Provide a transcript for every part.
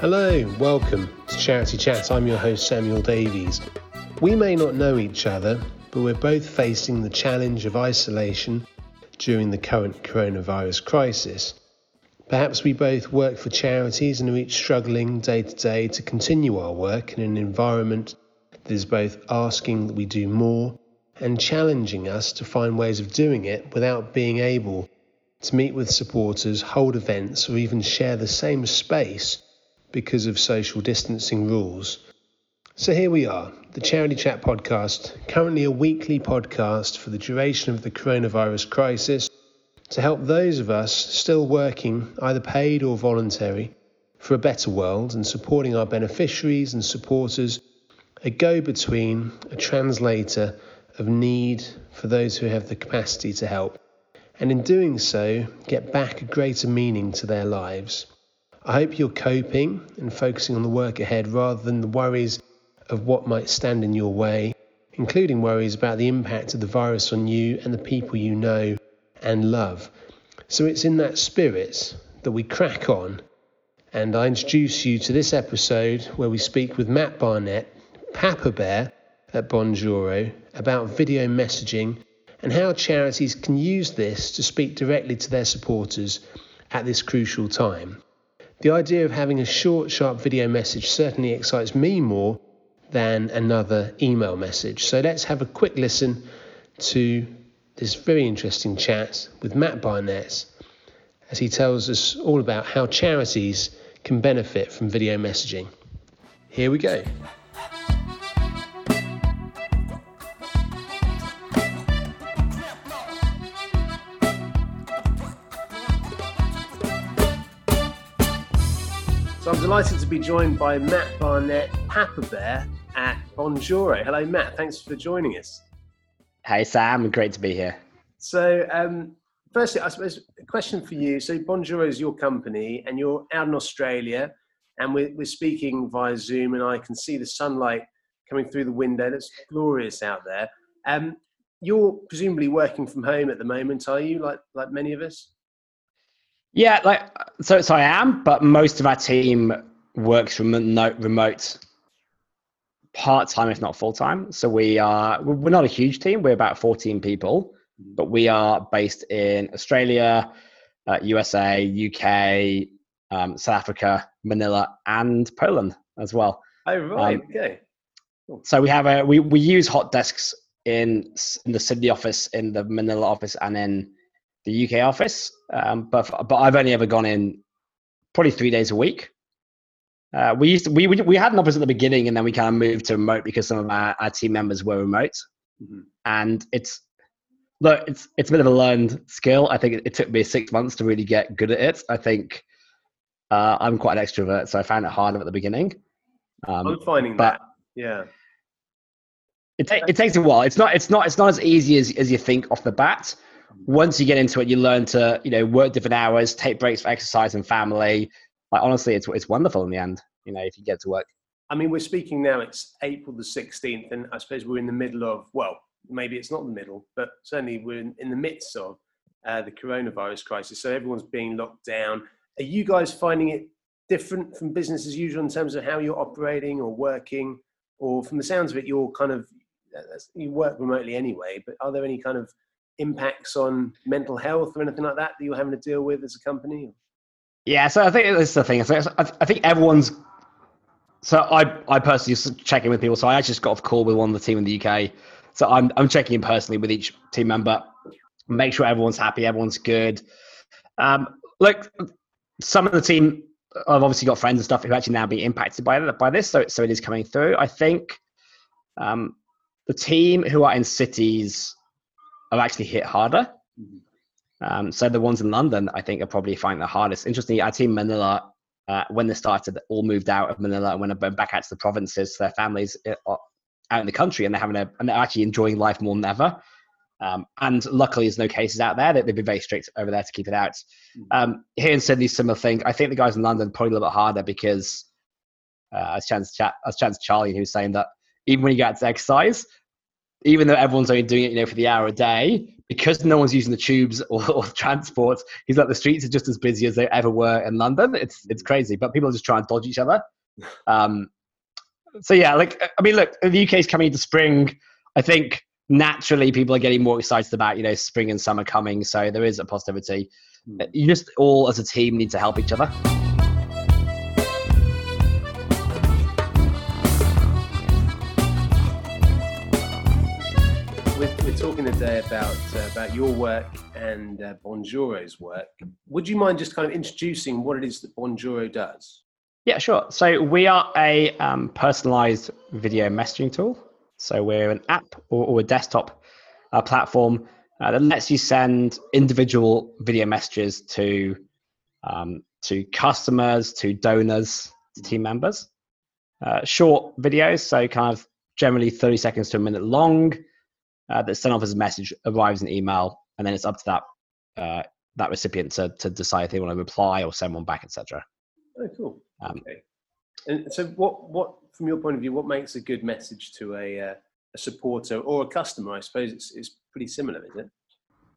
Hello, welcome to Charity Chat. I'm your host, Samuel Davies. We may not know each other, but we're both facing the challenge of isolation during the current coronavirus crisis. Perhaps we both work for charities and are each struggling day to day to continue our work in an environment that is both asking that we do more and challenging us to find ways of doing it without being able to meet with supporters, hold events, or even share the same space because of social distancing rules. So here we are, the Charity Chat podcast, currently a weekly podcast for the duration of the coronavirus crisis to help those of us still working, either paid or voluntary, for a better world and supporting our beneficiaries and supporters, a go between, a translator of need for those who have the capacity to help, and in doing so, get back a greater meaning to their lives. I hope you're coping and focusing on the work ahead rather than the worries of what might stand in your way, including worries about the impact of the virus on you and the people you know and love. So it's in that spirit that we crack on, and I introduce you to this episode where we speak with Matt Barnett, Papa Bear at Bonjoro, about video messaging and how charities can use this to speak directly to their supporters at this crucial time. The idea of having a short, sharp video message certainly excites me more than another email message. So let's have a quick listen to this very interesting chat with Matt Barnett as he tells us all about how charities can benefit from video messaging. Here we go. Delighted to be joined by Matt Barnett, Papa Bear at Bonjoro. Hello, Matt. Thanks for joining us. Hey, Sam. Great to be here. So, um, firstly, I suppose a question for you. So, Bonjoro is your company, and you're out in Australia, and we're, we're speaking via Zoom, and I can see the sunlight coming through the window. That's glorious out there. Um, you're presumably working from home at the moment, are you? Like like many of us. Yeah, like so. So I am, but most of our team works remote, remote part time, if not full time. So we are we're not a huge team. We're about fourteen people, but we are based in Australia, uh, USA, UK, um, South Africa, Manila, and Poland as well. Oh right, um, okay. Cool. So we have a we we use hot desks in in the Sydney office, in the Manila office, and in the UK office, um, but but I've only ever gone in probably three days a week. Uh, we used to, we, we we had an office at the beginning, and then we kind of moved to remote because some of our, our team members were remote, mm-hmm. and it's look it's it's a bit of a learned skill. I think it, it, took me six months to really get good at it. I think uh, I'm quite an extrovert, so I found it harder at the beginning. Um, I'm finding that, yeah. It, ta- it takes a while. It's not. It's not. It's not as easy as, as you think off the bat once you get into it, you learn to you know work different hours, take breaks for exercise and family. Like honestly, it's it's wonderful in the end. You know, if you get to work. I mean, we're speaking now. It's April the sixteenth, and I suppose we're in the middle of well, maybe it's not the middle, but certainly we're in, in the midst of uh, the coronavirus crisis. So everyone's being locked down. Are you guys finding it different from business as usual in terms of how you're operating or working, or from the sounds of it, you're kind of uh, you work remotely anyway. But are there any kind of impacts on mental health or anything like that that you're having to deal with as a company? Yeah, so I think that's the thing. I think everyone's. So I, I personally check in with people. So I actually just got off call with one of the team in the UK. So I'm, I'm checking in personally with each team member, make sure everyone's happy, everyone's good. Um, look, some of the team, I've obviously got friends and stuff who actually now be impacted by by this. So so it is coming through. I think um, the team who are in cities are actually hit harder. Mm-hmm. Um, so the ones in London, I think, are probably finding the hardest. Interestingly, our team Manila, uh, when they started, all moved out of Manila and went back out to the provinces. Their families uh, are out in the country, and they're having a, and they're actually enjoying life more than ever. Um, and luckily, there's no cases out there. That They've been very strict over there to keep it out. Mm-hmm. Um, here in Sydney, similar thing. I think the guys in London probably a little bit harder because uh, I was chance was chance Charlie who was saying that even when you get to exercise, even though everyone's only doing it, you know, for the hour a day, because no one's using the tubes or, or transport, he's like the streets are just as busy as they ever were in London. It's it's crazy, but people just try and dodge each other. Um, so yeah, like I mean, look, the UK is coming into spring. I think naturally people are getting more excited about you know spring and summer coming. So there is a positivity. Hmm. You just all as a team need to help each other. Talking today about uh, about your work and uh, work. Would you mind just kind of introducing what it is that Bonjoro does? Yeah, sure. So we are a um, personalized video messaging tool. So we're an app or, or a desktop uh, platform uh, that lets you send individual video messages to um, to customers, to donors, to team members. Uh, short videos, so kind of generally 30 seconds to a minute long uh, that's sent off as a message arrives in email, and then it's up to that uh, that recipient to, to decide if they want to reply or send one back, etc. Oh, cool. Um, okay. And so, what what from your point of view, what makes a good message to a uh, a supporter or a customer? I suppose it's it's pretty similar, is it?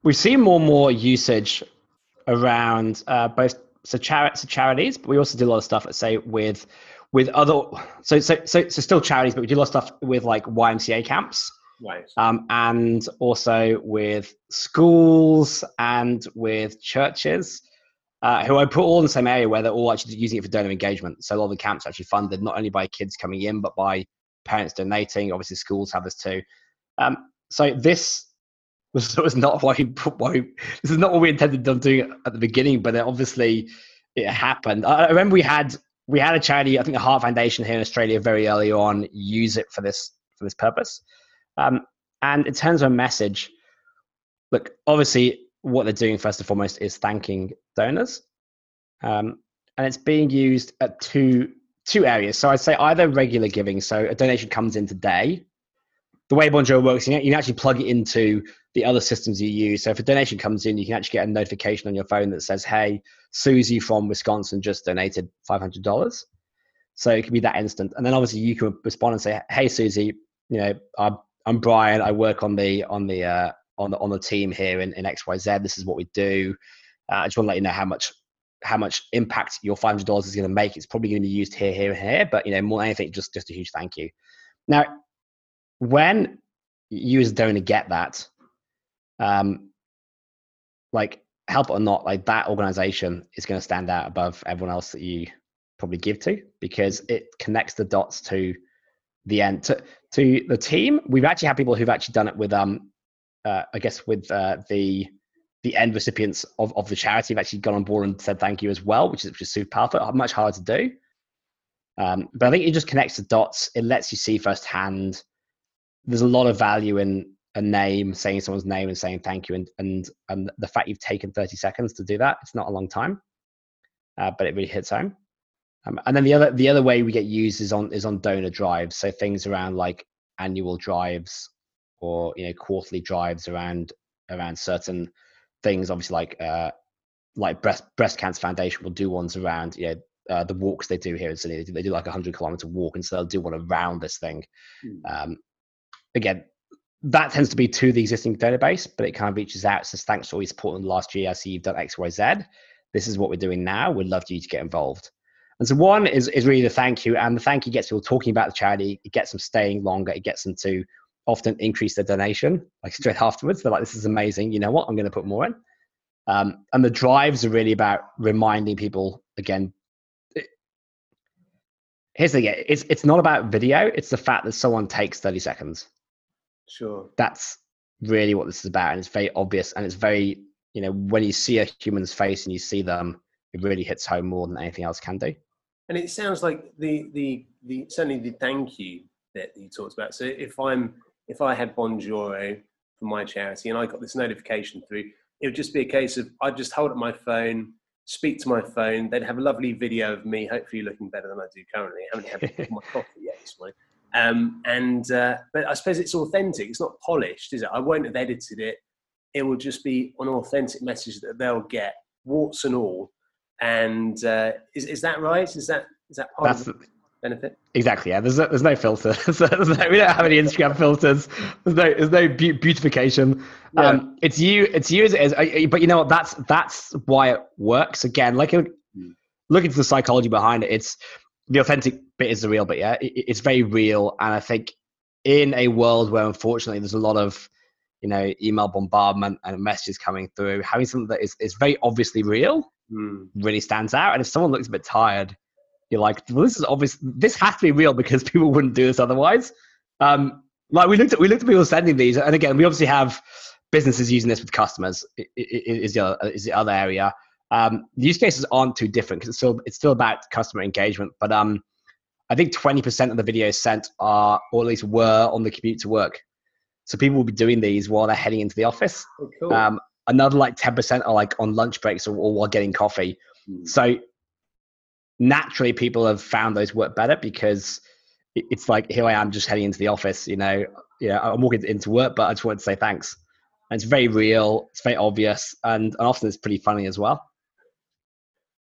We see more and more usage around uh, both so, chari- so charities, but we also do a lot of stuff, let's say, with with other so so so, so still charities, but we do a lot of stuff with like YMCA camps. Right. Um, and also with schools and with churches, uh, who I put all in the same area where they're all actually using it for donor engagement. So a lot of the camps are actually funded not only by kids coming in, but by parents donating. Obviously, schools have this too. Um, so this was, was not why, why this is not what we intended on doing at the beginning, but obviously it happened. I, I remember we had we had a charity, I think the Heart Foundation here in Australia, very early on, use it for this for this purpose. Um, and in terms of a message, look, obviously, what they're doing first and foremost is thanking donors, um, and it's being used at two two areas. So I'd say either regular giving, so a donation comes in today. The way Bonjoro works, you can actually plug it into the other systems you use. So if a donation comes in, you can actually get a notification on your phone that says, "Hey, Susie from Wisconsin just donated five hundred dollars." So it can be that instant, and then obviously you can respond and say, "Hey, Susie, you know, I I'm Brian. I work on the on the uh, on the on the team here in, in XYZ. This is what we do. Uh, I just want to let you know how much how much impact your five hundred dollars is going to make. It's probably going to be used here, here, and here. But you know, more than anything, just just a huge thank you. Now, when you as a donor get that, um, like help or not, like that organization is going to stand out above everyone else that you probably give to because it connects the dots to the end to, to the team. We've actually had people who've actually done it with um uh, I guess with uh, the the end recipients of, of the charity have actually gone on board and said thank you as well, which is which is super powerful. Much harder to do. Um, but I think it just connects the dots. It lets you see firsthand. There's a lot of value in a name, saying someone's name and saying thank you, and and and the fact you've taken 30 seconds to do that. It's not a long time, uh, but it really hits home. Um, and then the other the other way we get used is on is on donor drives. So things around like annual drives or you know quarterly drives around around certain things. Obviously, like uh, like breast breast cancer foundation will do ones around you know uh, the walks they do here in Sydney. They do, they do like a hundred kilometer walk, and so they'll do one around this thing. Mm. Um, again, that tends to be to the existing database, but it kind of reaches out. Says thanks for all your support in the last year. I see you've done X, Y, Z. This is what we're doing now. We'd love you to get involved. And so one is, is really the thank you, and the thank you gets people talking about the charity. It gets them staying longer. It gets them to often increase their donation like straight afterwards. They're like, "This is amazing. You know what? I'm going to put more in." Um, and the drives are really about reminding people again. It, here's the thing: it's it's not about video. It's the fact that someone takes 30 seconds. Sure. That's really what this is about, and it's very obvious, and it's very you know when you see a human's face and you see them, it really hits home more than anything else can do. And it sounds like the the the certainly the thank you that you talked about. So if I'm if I had Bonjoro for my charity and I got this notification through, it would just be a case of I'd just hold up my phone, speak to my phone. They'd have a lovely video of me, hopefully looking better than I do currently. I haven't had my coffee yet this morning. Um, and uh, but I suppose it's authentic. It's not polished, is it? I won't have edited it. It will just be an authentic message that they'll get, warts and all, and uh, is is that right? Is that is that that's benefit. Exactly. Yeah. There's no, there's no filter. there's no, we don't have any Instagram filters. There's no there's no be- beautification. Yeah. Um, it's you. It's you as it is. But you know what? That's that's why it works. Again, like mm. look into the psychology behind it. It's the authentic bit is the real bit. Yeah. It, it's very real, and I think in a world where unfortunately there's a lot of you know email bombardment and messages coming through, having something that is is very obviously real mm. really stands out. And if someone looks a bit tired you're like, well, this is obvious. This has to be real because people wouldn't do this otherwise. Um, like we looked at we looked at people sending these, and again, we obviously have businesses using this with customers. Is the other, is the other area. Um, the use cases aren't too different because it's still it's still about customer engagement. But um, I think 20% of the videos sent are, or at least were, on the commute to work. So people will be doing these while they're heading into the office. Oh, cool. um, another like 10% are like on lunch breaks or, or while getting coffee. Hmm. So naturally people have found those work better because it's like here I am just heading into the office, you know, you know, I'm walking into work, but I just wanted to say thanks. And it's very real, it's very obvious, and, and often it's pretty funny as well.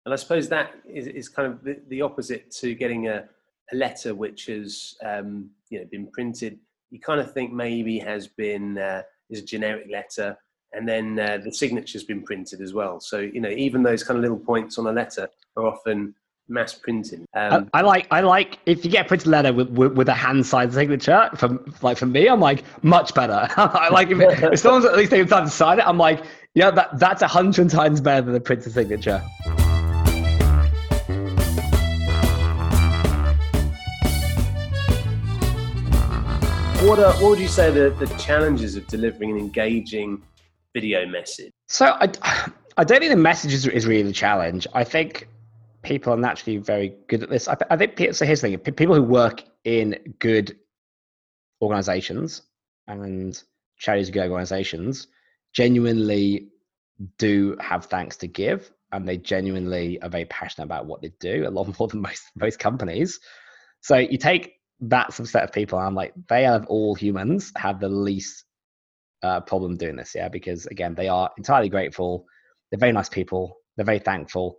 And I suppose that is, is kind of the, the opposite to getting a, a letter which has um, you know been printed. You kind of think maybe has been uh, is a generic letter, and then uh, the signature's been printed as well. So you know even those kind of little points on a letter are often mass printing. Um, I, I, like I like if you get a printed letter with, with, with a hand signed signature. For like for me, I'm like much better. I like if, it, if someone's at least taking time to sign it. I'm like yeah, that that's a hundred times better than a printed signature. What are, what would you say the, the challenges of delivering an engaging video message? So I, I don't think the message is, is really the challenge. I think people are naturally very good at this. I, I think so. Here's the thing: people who work in good organizations and charities, good organizations, genuinely do have thanks to give, and they genuinely are very passionate about what they do. A lot more than most most companies. So you take that subset of people, and I'm like, they of all humans have the least uh, problem doing this. Yeah, because again, they are entirely grateful. They're very nice people. They're very thankful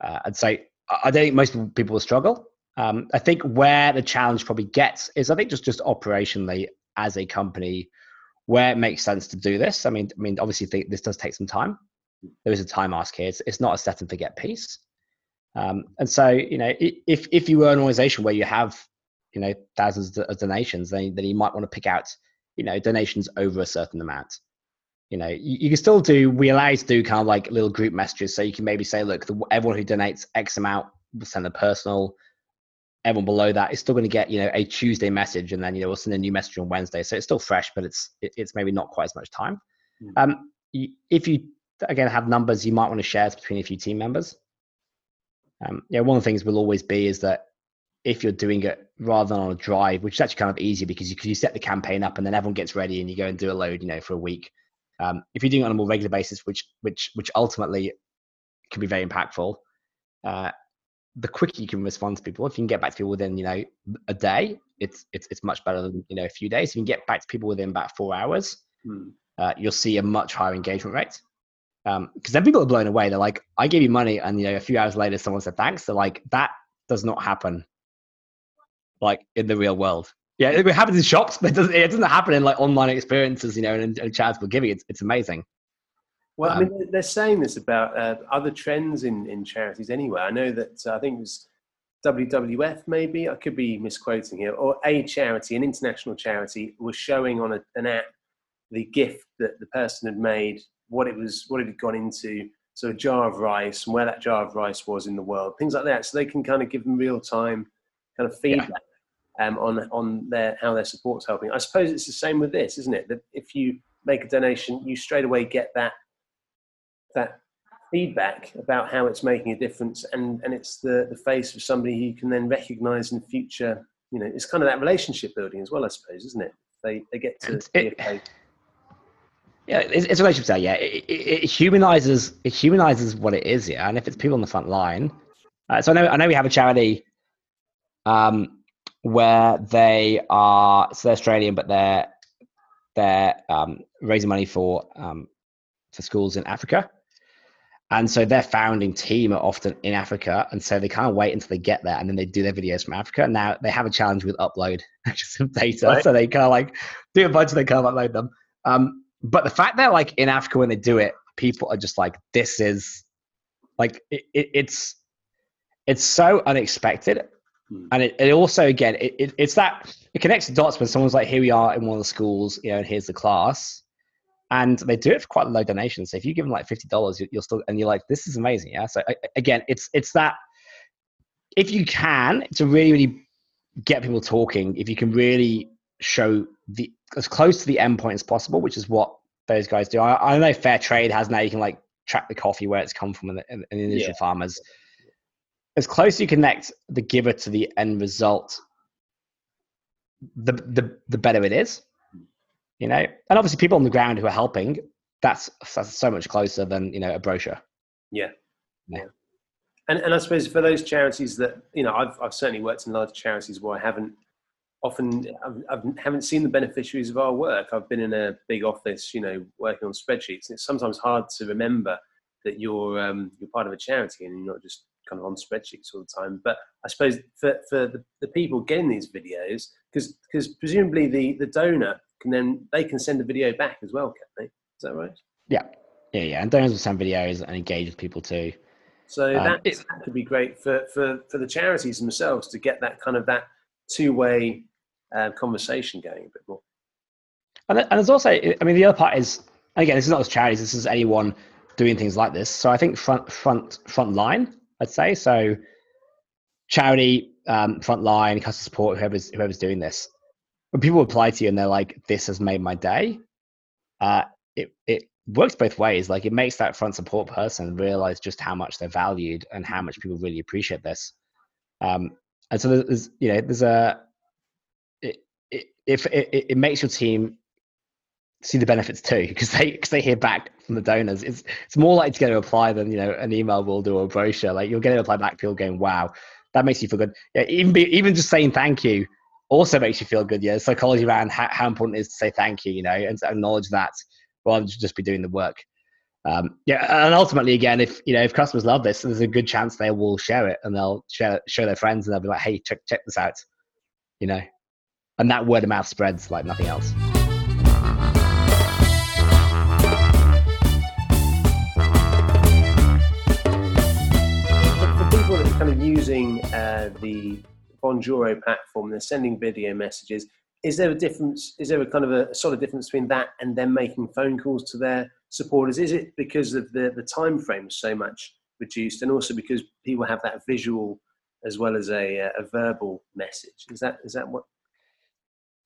uh, I'd say I don't think most people will struggle. Um, I think where the challenge probably gets is I think just just operationally as a company where it makes sense to do this. I mean, I mean, obviously this does take some time. There is a time ask here. It's, it's not a set and forget piece. Um, and so, you know, if if you were an organization where you have, you know, thousands of donations, then, then you might want to pick out, you know, donations over a certain amount you know, you, you, can still do, we allow you to do kind of like little group messages. So you can maybe say, look, the, everyone who donates X amount will send a personal. Everyone below that is still going to get, you know, a Tuesday message and then, you know, we'll send a new message on Wednesday. So it's still fresh, but it's, it, it's maybe not quite as much time. Mm. Um, if you, again, have numbers you might want to share between a few team members. Um, yeah, one of the things will always be is that if you're doing it rather than on a drive, which is actually kind of easy because you, you set the campaign up and then everyone gets ready and you go and do a load, you know, for a week. Um, if you're doing it on a more regular basis, which which which ultimately can be very impactful, uh, the quicker you can respond to people. If you can get back to people within you know a day, it's it's it's much better than you know a few days. If you can get back to people within about four hours, hmm. uh, you'll see a much higher engagement rate. Because um, then people are blown away. They're like, "I gave you money," and you know, a few hours later, someone said thanks. They're like, "That does not happen." Like in the real world, yeah, it happens in shops, but it doesn't, it doesn't happen in like online experiences, you know, and, and charitable giving. It's, it's amazing. Well, um, I mean, they're saying this about uh, other trends in, in charities anyway. I know that uh, I think it was WWF, maybe, I could be misquoting here, or a charity, an international charity, was showing on a, an app the gift that the person had made, what it was, what it had gone into, so a jar of rice, and where that jar of rice was in the world, things like that. So they can kind of give them real time kind of feedback. Um, on on their how their support's helping. I suppose it's the same with this, isn't it? That if you make a donation, you straight away get that that feedback about how it's making a difference, and and it's the the face of somebody who you can then recognise in the future. You know, it's kind of that relationship building as well, I suppose, isn't it? They they get to it, yeah, it's, it's a relationship. Yeah, it, it, it, humanizes it humanizes what it is. Yeah, and if it's people on the front line, uh, so I know I know we have a charity um, where they are so they're Australian, but they're they're um, raising money for um, for schools in Africa. and so their founding team are often in Africa, and so they kind of wait until they get there, and then they do their videos from Africa. Now they have a challenge with upload some data, right. so they kind of like do a bunch, and they kind of upload them. Um, but the fact that like in Africa when they do it, people are just like, "This is like it, it, it's it's so unexpected." Hmm. And it, it also again it, it, it's that it connects the dots when someone's like here we are in one of the schools you know and here's the class and they do it for quite a low donations. So if you give them like fifty dollars, you, are still and you're like, this is amazing, yeah. So again, it's it's that if you can to really really get people talking, if you can really show the as close to the endpoint as possible, which is what those guys do. I, I know Fair Trade has now you can like track the coffee where it's come from and the, and the initial yeah. farmers. As close as you connect the giver to the end result, the the the better it is you know? And obviously people on the ground who are helping that's, that's so much closer than you know a brochure. Yeah. Yeah. And, and i suppose for those charities that you know i've, I've certainly worked in large charities where i haven't often I've, I've haven't seen the beneficiaries of our work. I've been in a big office you know working on spreadsheets. And it's sometimes hard to remember that you're um, you're part of a charity and you're not just kind of on spreadsheets all the time. But I suppose for, for the, the people getting these videos, because because presumably the, the donor can then they can send a video back as well, can they? Is that right? Yeah, yeah, yeah. And donors will send videos and engage with people too. So um, that, that could be great for, for, for the charities themselves to get that kind of that two way uh, conversation going a bit more. And, and there's also, I mean, the other part is again, this is not as charities. This is anyone doing things like this. So I think front front front line, I'd say so. Charity, um, front line, customer support, whoever's whoever's doing this when people apply to you and they're like, "This has made my day," uh, it it works both ways. Like it makes that front support person realize just how much they're valued and how much people really appreciate this. Um, and so there's you know there's a it, it, if it, it makes your team see the benefits too because they because they hear back from the donors it's it's more likely to get a reply than you know an email will do or a brochure like you'll get a reply back people going wow that makes you feel good yeah, even be, even just saying thank you also makes you feel good. Yeah, psychology around how, how, important it is to say thank you, you know, and to acknowledge that rather than just be doing the work. Um, yeah, and ultimately, again, if you know if customers love this, there's a good chance they will share it and they'll share show their friends and they'll be like, "Hey, check check this out," you know, and that word of mouth spreads like nothing else. Using uh, the Bonjoro platform, they're sending video messages. Is there a difference? Is there a kind of a solid difference between that and them making phone calls to their supporters? Is it because of the, the time frame so much reduced and also because people have that visual as well as a, a verbal message? Is that, is that what?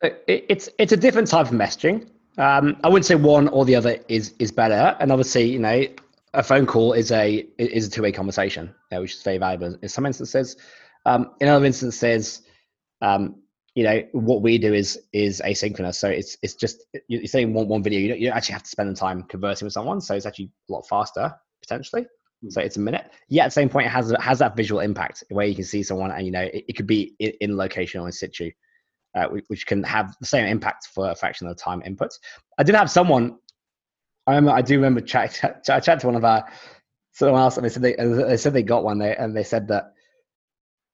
It's, it's a different type of messaging. Um, I wouldn't say one or the other is, is better. And obviously, you know, a phone call is a is a two way conversation, which is very valuable in some instances. Um, in other instances, um, you know, what we do is is asynchronous. So it's it's just you're saying one one video. You don't, you don't actually have to spend the time conversing with someone. So it's actually a lot faster potentially. Mm-hmm. So it's a minute. Yeah, at the same point, it has it has that visual impact where you can see someone, and you know, it, it could be in, in, location or in situ, uh, which, which, can have the same impact for a fraction of the time input. I did have someone. I remember. I do remember chat. chat I chatted to one of our someone else, and they said they, they said they got one there, and they said that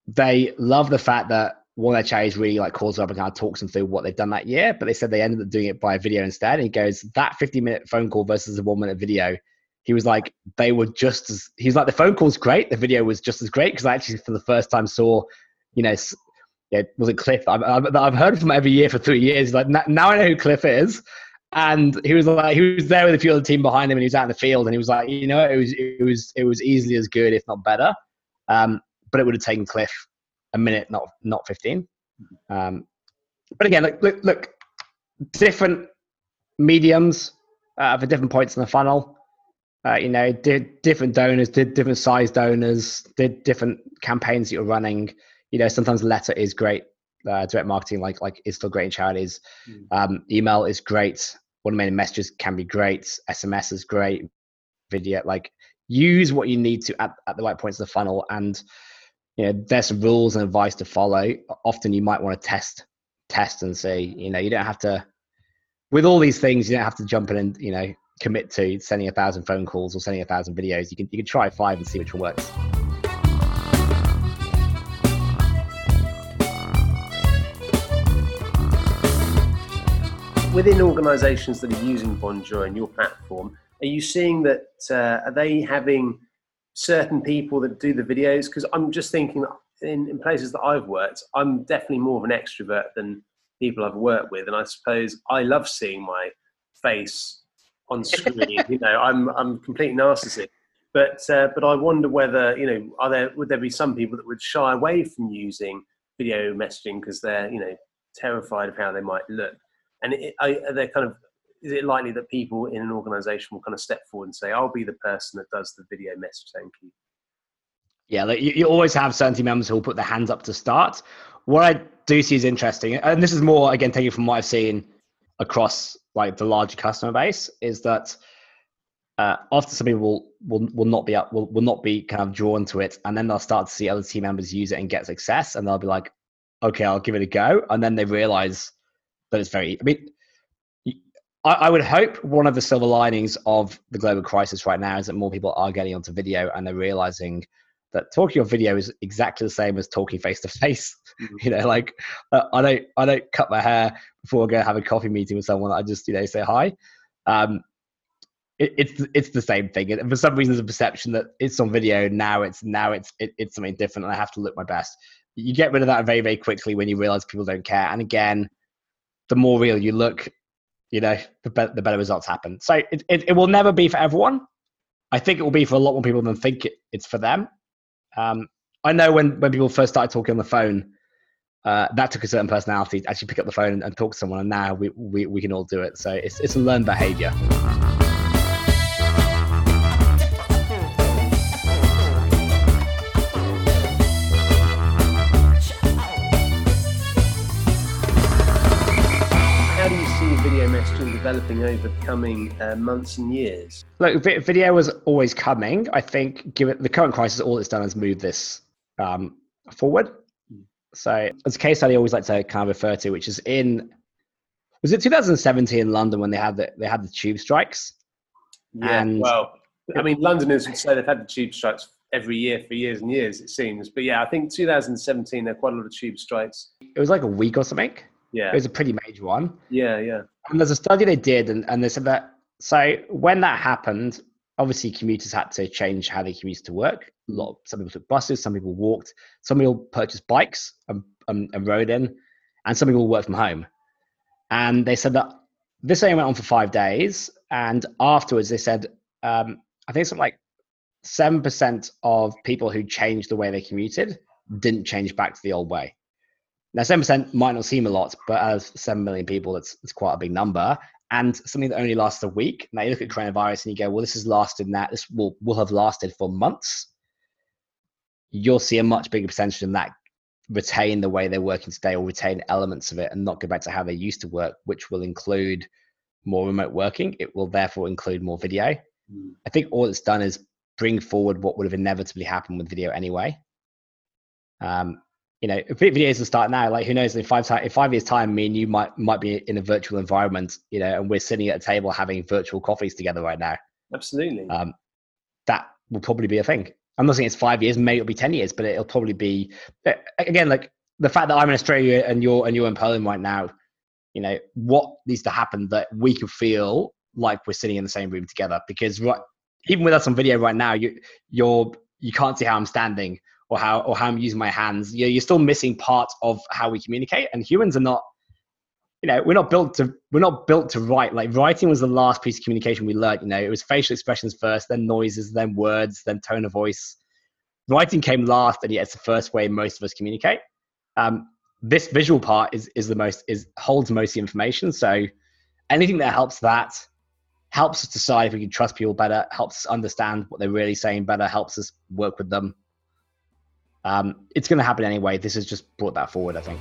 they love the fact that one of their charities really like calls up and kind of talks them through what they've done that year. But they said they ended up doing it by video instead. And he goes, that 50 minute phone call versus a one minute video. He was like, they were just as, he was like, the phone call's great. The video was just as great because I actually, for the first time, saw, you know, yeah, was it Cliff? I've, I've, I've heard from every year for three years. Like, now I know who Cliff is. And he was like, he was there with a few other team behind him, and he was out in the field, and he was like, you know, it was, it was, it was easily as good, if not better. Um, but it would have taken Cliff a minute, not not fifteen. Um, but again, look, look, look different mediums uh, for different points in the funnel. Uh, you know, did different donors, did different size donors, did different campaigns that you're running. You know, sometimes letter is great. Uh, direct marketing, like like, is still great in charities. Mm. Um, email is great. Automated messages can be great. SMS is great. Video, like use what you need to at, at the right points of the funnel and you know there's some rules and advice to follow often you might want to test test and see you know you don't have to with all these things you don't have to jump in and you know commit to sending a thousand phone calls or sending a thousand videos. You can you can try five and see which one works. Within organisations that are using Bonjoro and your platform, are you seeing that uh, are they having certain people that do the videos? Because I'm just thinking in, in places that I've worked, I'm definitely more of an extrovert than people I've worked with, and I suppose I love seeing my face on screen. you know, I'm I'm complete narcissist. But uh, but I wonder whether you know, are there would there be some people that would shy away from using video messaging because they're you know terrified of how they might look, and it, are they kind of is it likely that people in an organisation will kind of step forward and say, "I'll be the person that does the video message"? Thank you. Yeah, like you, you always have certain team members who will put their hands up to start. What I do see is interesting, and this is more again taking from what I've seen across like the larger customer base, is that uh, often some people will, will will not be up will, will not be kind of drawn to it, and then they'll start to see other team members use it and get success, and they'll be like, okay, I'll give it a go, and then they realize that it's very. I mean, I, I would hope one of the silver linings of the global crisis right now is that more people are getting onto video and they're realizing that talking on video is exactly the same as talking face to face. You know, like uh, I don't I don't cut my hair before I go have a coffee meeting with someone. I just you know say hi. Um, it, it's it's the same thing. And for some reason, there's a perception that it's on video now. It's now it's it, it's something different, and I have to look my best. You get rid of that very very quickly when you realize people don't care. And again, the more real you look, you know, the, be- the better results happen. So it, it, it will never be for everyone. I think it will be for a lot more people than think it, it's for them. Um, I know when, when people first started talking on the phone, uh, that took a certain personality to actually pick up the phone and, and talk to someone, and now we, we, we can all do it. So it's, it's a learned behavior. Developing over the coming uh, months and years? Look, video was always coming. I think, given the current crisis, all it's done is move this um, forward. So, as a case study, I always like to kind of refer to, which is in was it 2017 in London when they had the they had the tube strikes. Yeah, And- well, I mean, Londoners would say they've had the tube strikes every year for years and years, it seems. But yeah, I think 2017 there are quite a lot of tube strikes. It was like a week or something. Yeah, It was a pretty major one. yeah, yeah. And there's a study they did, and, and they said that so when that happened, obviously commuters had to change how they commuted to work. A lot, some people took buses, some people walked, some people purchased bikes and, and, and rode in, and some people worked from home. And they said that this only went on for five days, and afterwards they said, um, I think something like seven percent of people who changed the way they commuted didn't change back to the old way. Now, seven percent might not seem a lot, but as seven million people, it's it's quite a big number, and something that only lasts a week. Now you look at coronavirus and you go, well, this has lasted that. This will will have lasted for months. You'll see a much bigger percentage than that retain the way they're working today, or retain elements of it, and not go back to how they used to work, which will include more remote working. It will therefore include more video. Mm. I think all it's done is bring forward what would have inevitably happened with video anyway. Um, you know, if videos will start now, like who knows? In five time, in five years' time, me and you might might be in a virtual environment, you know, and we're sitting at a table having virtual coffees together right now. Absolutely. Um, that will probably be a thing. I'm not saying it's five years, maybe it'll be ten years, but it'll probably be again like the fact that I'm in Australia and you're and you're in Poland right now. You know what needs to happen that we can feel like we're sitting in the same room together because right, even with us on video right now, you you're you can't see how I'm standing or how or how I'm using my hands. You're, you're still missing parts of how we communicate, and humans are not. You know, we're not built to we're not built to write. Like writing was the last piece of communication we learned. You know, it was facial expressions first, then noises, then words, then tone of voice. Writing came last, and yet it's the first way most of us communicate. Um, this visual part is is the most is holds most information. So anything that helps that helps us decide if we can trust people better, helps us understand what they're really saying better, helps us work with them. Um, it's going to happen anyway. This has just brought that forward, I think.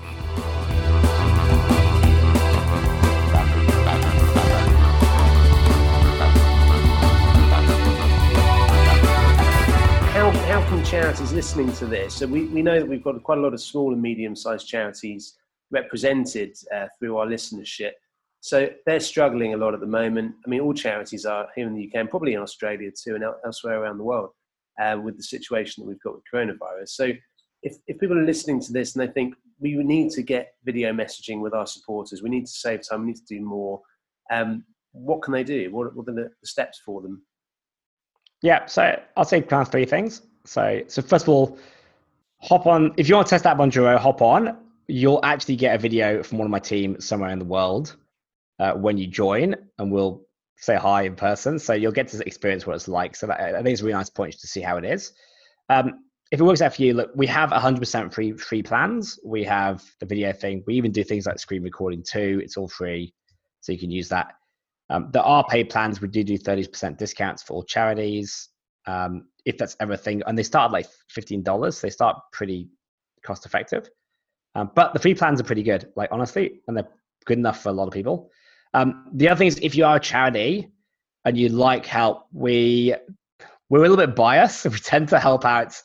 how, how can charities listening to this? So we, we know that we've got quite a lot of small and medium sized charities represented uh, through our listenership. So they're struggling a lot at the moment. I mean, all charities are here in the UK and probably in Australia too, and elsewhere around the world, uh, with the situation that we've got with coronavirus. So if, if people are listening to this and they think we need to get video messaging with our supporters, we need to save time, we need to do more, um, what can they do? What, what are the steps for them? Yeah, so I'll say kind of three things. So, so first of all, hop on. If you want to test out Bonjoro, hop on. You'll actually get a video from one of my team somewhere in the world uh, when you join, and we'll say hi in person. So you'll get to experience what it's like. So that, I think it's a really nice point to see how it is. Um, if it works out for you, look, we have 100% free free plans. We have the video thing. We even do things like screen recording too. It's all free, so you can use that. Um, there are paid plans. We do do 30% discounts for all charities, um, if that's everything. And they start like $15. They start pretty cost effective. Um, but the free plans are pretty good, like honestly, and they're good enough for a lot of people. Um, the other thing is if you are a charity and you like help, we we're a little bit biased. we tend to help out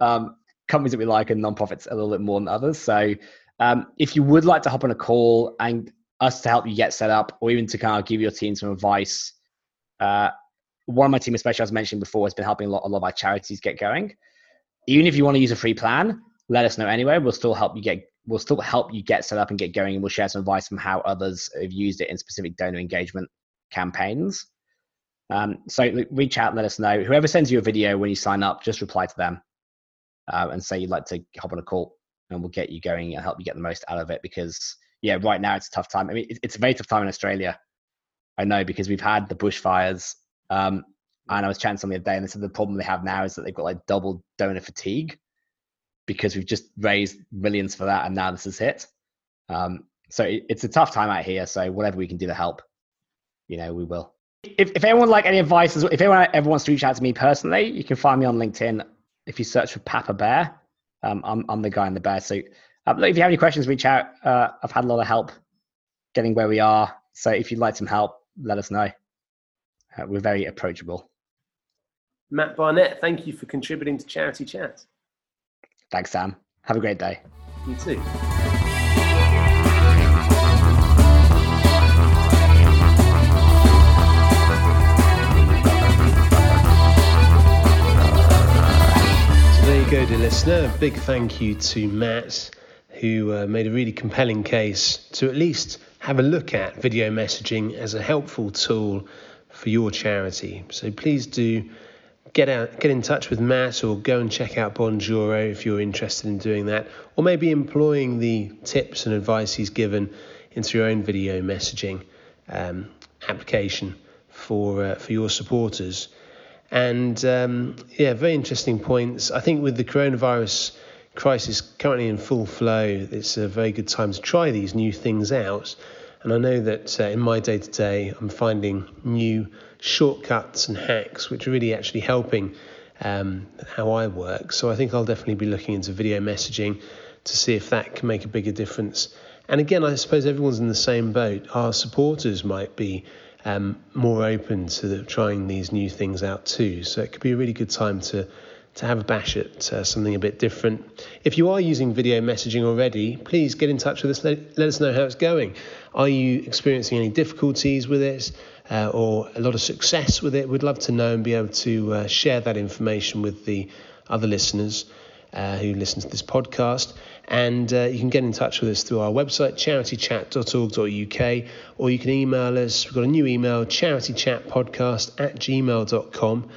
um, companies that we like and nonprofits a little bit more than others. So um, if you would like to hop on a call and us to help you get set up, or even to kind of give your team some advice, uh, one of my team, especially as mentioned before, has been helping a lot, a lot of our charities get going. Even if you want to use a free plan, let us know anyway. We'll still help you get we'll still help you get set up and get going, and we'll share some advice on how others have used it in specific donor engagement campaigns. Um, so reach out, let us know. Whoever sends you a video when you sign up, just reply to them uh, and say you'd like to hop on a call, and we'll get you going and help you get the most out of it. Because yeah, right now it's a tough time. I mean, it's a very tough time in Australia. I know because we've had the bushfires, um, and I was chatting some the other day, and they said the problem they have now is that they've got like double donor fatigue because we've just raised millions for that, and now this is hit. Um, so it, it's a tough time out here. So whatever we can do to help, you know, we will. If, if anyone like any advice, if anyone ever wants to reach out to me personally, you can find me on LinkedIn if you search for Papa Bear, um, I'm, I'm the guy in the bear suit. Um, look, if you have any questions, reach out. Uh, I've had a lot of help getting where we are. So if you'd like some help, let us know. Uh, we're very approachable. Matt Barnett, thank you for contributing to Charity Chat. Thanks, Sam. Have a great day. You too. So there you go, dear listener. A big thank you to Matt, who uh, made a really compelling case to at least have a look at video messaging as a helpful tool for your charity. So please do get out, get in touch with Matt, or go and check out Bonjoro if you're interested in doing that, or maybe employing the tips and advice he's given into your own video messaging um, application for uh, for your supporters. And um, yeah, very interesting points. I think with the coronavirus crisis currently in full flow, it's a very good time to try these new things out. And I know that uh, in my day to day, I'm finding new shortcuts and hacks which are really actually helping um, how I work. So I think I'll definitely be looking into video messaging to see if that can make a bigger difference. And again, I suppose everyone's in the same boat. Our supporters might be um, more open to the, trying these new things out too. So it could be a really good time to to have a bash at uh, something a bit different. If you are using video messaging already, please get in touch with us. Let, let us know how it's going. Are you experiencing any difficulties with it uh, or a lot of success with it? We'd love to know and be able to uh, share that information with the other listeners uh, who listen to this podcast. And uh, you can get in touch with us through our website, charitychat.org.uk, or you can email us. We've got a new email, charitychatpodcast at gmail.com.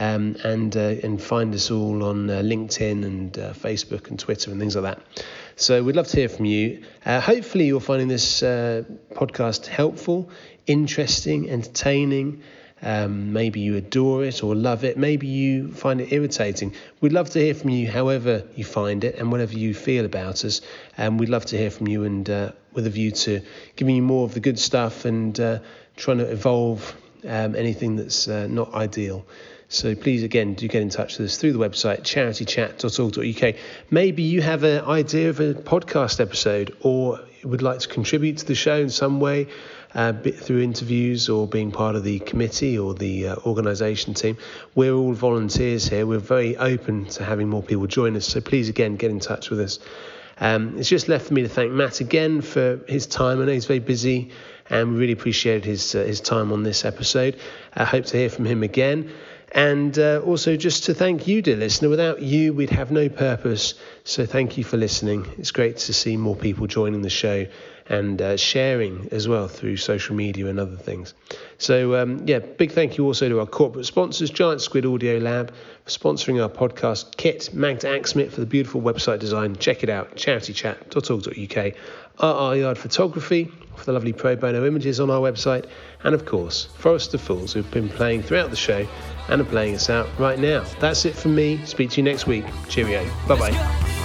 Um, and uh, and find us all on uh, LinkedIn and Facebook and Twitter and things like that. So we'd love to hear from you. Uh, hopefully, you're finding this uh, podcast helpful, interesting, entertaining. Um, maybe you adore it or love it. Maybe you find it irritating. We'd love to hear from you, however you find it and whatever you feel about us. And um, we'd love to hear from you, and uh, with a view to giving you more of the good stuff and uh, trying to evolve um, anything that's uh, not ideal. So please, again, do get in touch with us through the website charitychat.org.uk. Maybe you have an idea of a podcast episode or would like to contribute to the show in some way uh, through interviews or being part of the committee or the uh, organisation team. We're all volunteers here. We're very open to having more people join us. So please, again, get in touch with us. Um, it's just left for me to thank Matt again for his time. I know he's very busy and we really appreciated his uh, his time on this episode. I hope to hear from him again. And uh, also, just to thank you, dear listener. Without you, we'd have no purpose. So, thank you for listening. It's great to see more people joining the show and uh, sharing as well through social media and other things. So, um, yeah, big thank you also to our corporate sponsors, Giant Squid Audio Lab, for sponsoring our podcast, Kit, Magda Axmit for the beautiful website design. Check it out, charitychat.org.uk, RR Yard Photography for the lovely pro bono images on our website, and of course, Forest of Fools, who've been playing throughout the show and are playing us out right now. That's it from me. Speak to you next week. Cheerio. Bye bye.